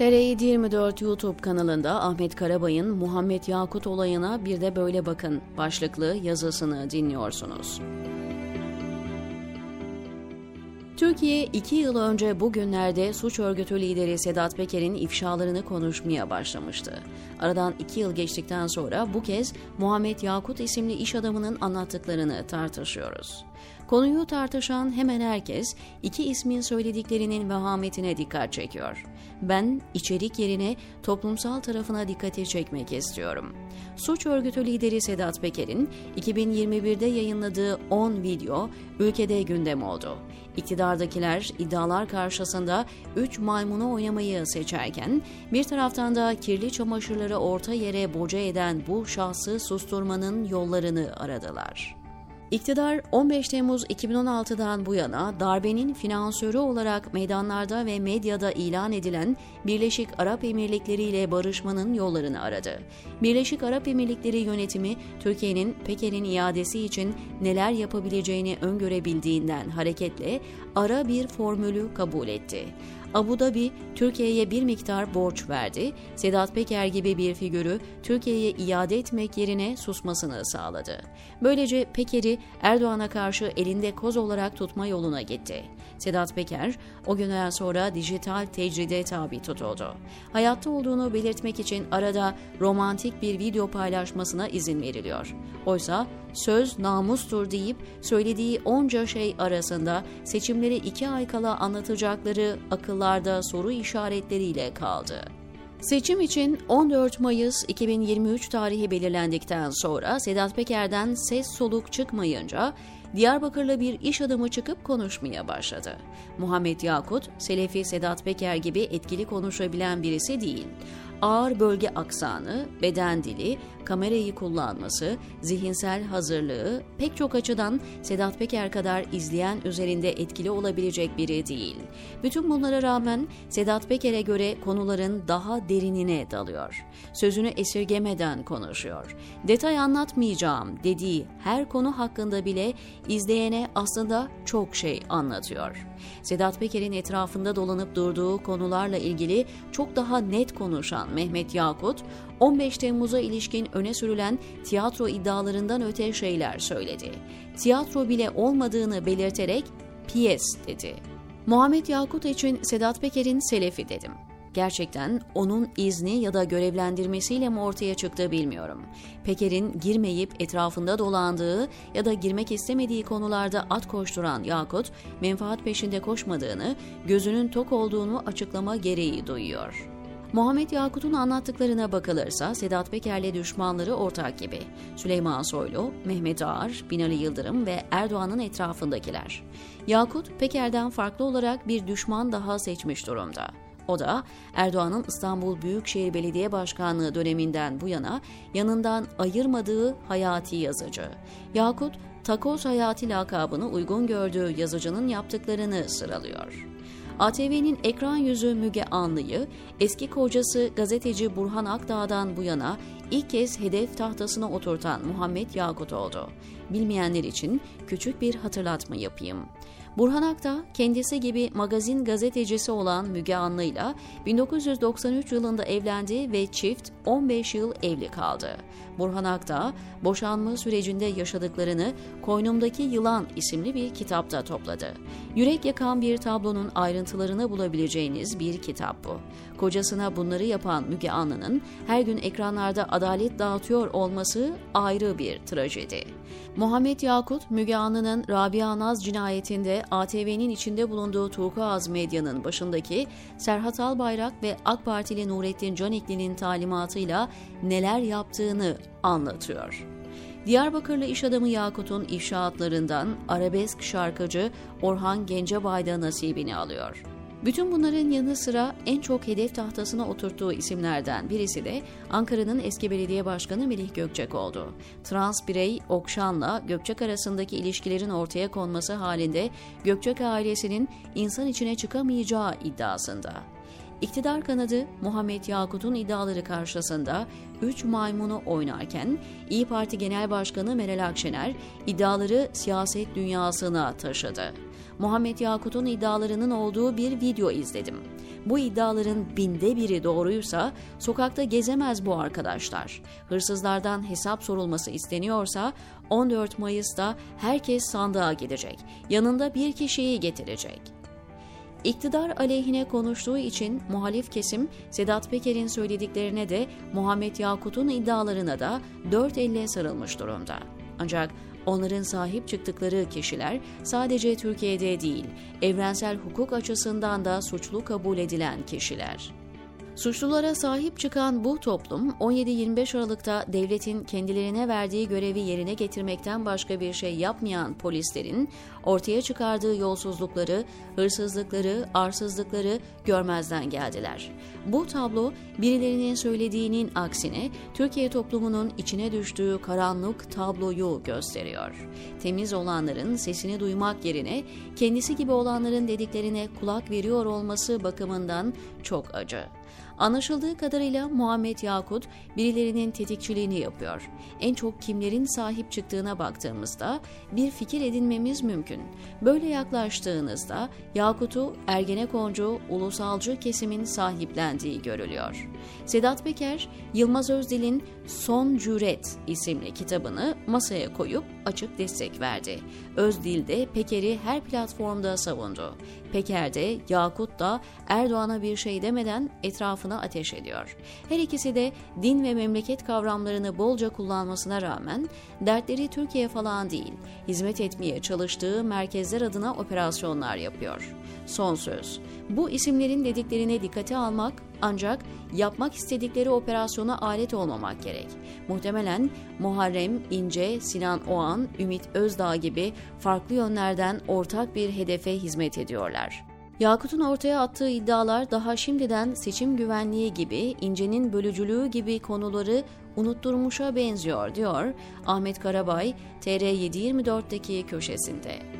TR724 YouTube kanalında Ahmet Karabay'ın Muhammed Yakut olayına bir de böyle bakın başlıklı yazısını dinliyorsunuz. Türkiye iki yıl önce bugünlerde suç örgütü lideri Sedat Peker'in ifşalarını konuşmaya başlamıştı. Aradan iki yıl geçtikten sonra bu kez Muhammed Yakut isimli iş adamının anlattıklarını tartışıyoruz. Konuyu tartışan hemen herkes iki ismin söylediklerinin vehametine dikkat çekiyor. Ben içerik yerine toplumsal tarafına dikkati çekmek istiyorum. Suç örgütü lideri Sedat Peker'in 2021'de yayınladığı 10 video ülkede gündem oldu. İktidardakiler iddialar karşısında 3 maymunu oynamayı seçerken bir taraftan da kirli çamaşırları orta yere boca eden bu şahsı susturmanın yollarını aradılar. İktidar 15 Temmuz 2016'dan bu yana darbenin finansörü olarak meydanlarda ve medyada ilan edilen Birleşik Arap Emirlikleri ile barışmanın yollarını aradı. Birleşik Arap Emirlikleri yönetimi Türkiye'nin Peker'in iadesi için neler yapabileceğini öngörebildiğinden hareketle ara bir formülü kabul etti. Abu Dhabi Türkiye'ye bir miktar borç verdi. Sedat Peker gibi bir figürü Türkiye'ye iade etmek yerine susmasını sağladı. Böylece Peker'i Erdoğan'a karşı elinde koz olarak tutma yoluna gitti. Sedat Peker o günden sonra dijital tecride tabi tutuldu. Hayatta olduğunu belirtmek için arada romantik bir video paylaşmasına izin veriliyor. Oysa söz namustur deyip söylediği onca şey arasında seçimleri iki ay kala anlatacakları akıllarda soru işaretleriyle kaldı. Seçim için 14 Mayıs 2023 tarihi belirlendikten sonra Sedat Peker'den ses soluk çıkmayınca Diyarbakırlı bir iş adamı çıkıp konuşmaya başladı. Muhammed Yakut, Selefi Sedat Peker gibi etkili konuşabilen birisi değil ağır bölge aksanı, beden dili, kamerayı kullanması, zihinsel hazırlığı pek çok açıdan Sedat Peker kadar izleyen üzerinde etkili olabilecek biri değil. Bütün bunlara rağmen Sedat Peker'e göre konuların daha derinine dalıyor. Sözünü esirgemeden konuşuyor. Detay anlatmayacağım dediği her konu hakkında bile izleyene aslında çok şey anlatıyor. Sedat Peker'in etrafında dolanıp durduğu konularla ilgili çok daha net konuşan Mehmet Yakut, 15 Temmuz'a ilişkin öne sürülen tiyatro iddialarından öte şeyler söyledi. Tiyatro bile olmadığını belirterek piyes dedi. Muhammed Yakut için Sedat Peker'in selefi dedim. Gerçekten onun izni ya da görevlendirmesiyle mi ortaya çıktı bilmiyorum. Peker'in girmeyip etrafında dolandığı ya da girmek istemediği konularda at koşturan Yakut, menfaat peşinde koşmadığını, gözünün tok olduğunu açıklama gereği duyuyor. Muhammed Yakut'un anlattıklarına bakılırsa Sedat Peker'le düşmanları ortak gibi. Süleyman Soylu, Mehmet Ağar, Binali Yıldırım ve Erdoğan'ın etrafındakiler. Yakut, Peker'den farklı olarak bir düşman daha seçmiş durumda. O da Erdoğan'ın İstanbul Büyükşehir Belediye Başkanlığı döneminden bu yana yanından ayırmadığı hayati yazıcı. Yakut, Takoz Hayati lakabını uygun gördüğü yazıcının yaptıklarını sıralıyor. ATV'nin ekran yüzü Müge Anlı'yı eski kocası gazeteci Burhan Akdağ'dan bu yana ilk kez hedef tahtasına oturtan Muhammed Yakut oldu. Bilmeyenler için küçük bir hatırlatma yapayım. Burhan Akta kendisi gibi magazin gazetecisi olan Müge Anlı ile 1993 yılında evlendi ve çift 15 yıl evli kaldı. Burhan Akta, boşanma sürecinde yaşadıklarını Koynumdaki Yılan isimli bir kitapta topladı. Yürek yakan bir tablonun ayrıntılarını bulabileceğiniz bir kitap bu. Kocasına bunları yapan Müge Anlı'nın her gün ekranlarda adalet dağıtıyor olması ayrı bir trajedi. Muhammed Yakut, Müge Anlı'nın Rabia Naz cinayetinde ATV'nin içinde bulunduğu Turkuaz Medya'nın başındaki Serhat Albayrak ve AK Partili Nurettin Canikli'nin talimatıyla neler yaptığını anlatıyor. Diyarbakırlı iş adamı Yakut'un ifşaatlarından arabesk şarkıcı Orhan Gencebay da nasibini alıyor. Bütün bunların yanı sıra en çok hedef tahtasına oturttuğu isimlerden birisi de Ankara'nın eski belediye başkanı Melih Gökçek oldu. Trans birey Okşan'la Gökçek arasındaki ilişkilerin ortaya konması halinde Gökçek ailesinin insan içine çıkamayacağı iddiasında. İktidar kanadı Muhammed Yakut'un iddiaları karşısında 3 maymunu oynarken İyi Parti Genel Başkanı Meral Akşener iddiaları siyaset dünyasına taşıdı. Muhammed Yakut'un iddialarının olduğu bir video izledim. Bu iddiaların binde biri doğruysa sokakta gezemez bu arkadaşlar. Hırsızlardan hesap sorulması isteniyorsa 14 Mayıs'ta herkes sandığa gidecek. Yanında bir kişiyi getirecek. İktidar aleyhine konuştuğu için muhalif kesim Sedat Peker'in söylediklerine de Muhammed Yakut'un iddialarına da dört elle sarılmış durumda. Ancak onların sahip çıktıkları kişiler sadece Türkiye'de değil, evrensel hukuk açısından da suçlu kabul edilen kişiler. Suçlulara sahip çıkan bu toplum 17-25 Aralık'ta devletin kendilerine verdiği görevi yerine getirmekten başka bir şey yapmayan polislerin ortaya çıkardığı yolsuzlukları, hırsızlıkları, arsızlıkları görmezden geldiler. Bu tablo birilerinin söylediğinin aksine Türkiye toplumunun içine düştüğü karanlık tabloyu gösteriyor. Temiz olanların sesini duymak yerine kendisi gibi olanların dediklerine kulak veriyor olması bakımından çok acı. Anlaşıldığı kadarıyla Muhammed Yakut birilerinin tetikçiliğini yapıyor. En çok kimlerin sahip çıktığına baktığımızda bir fikir edinmemiz mümkün. Böyle yaklaştığınızda Yakut'u Ergenekoncu, ulusalcı kesimin sahiplendiği görülüyor. Sedat Peker, Yılmaz Özdil'in Son Cüret isimli kitabını masaya koyup açık destek verdi. Özdil de Peker'i her platformda savundu. Peker de Yakut da Erdoğan'a bir şey demeden etrafına ateş ediyor. Her ikisi de din ve memleket kavramlarını bolca kullanmasına rağmen dertleri Türkiye falan değil, hizmet etmeye çalıştığı merkezler adına operasyonlar yapıyor. Son söz. Bu isimlerin dediklerine dikkate almak ancak yapmak istedikleri operasyona alet olmamak gerek. Muhtemelen Muharrem İnce, Sinan Oğan, Ümit Özdağ gibi farklı yönlerden ortak bir hedefe hizmet ediyorlar. Yakut'un ortaya attığı iddialar daha şimdiden seçim güvenliği gibi, İnce'nin bölücülüğü gibi konuları unutturmuşa benziyor diyor Ahmet Karabay TR724'deki köşesinde.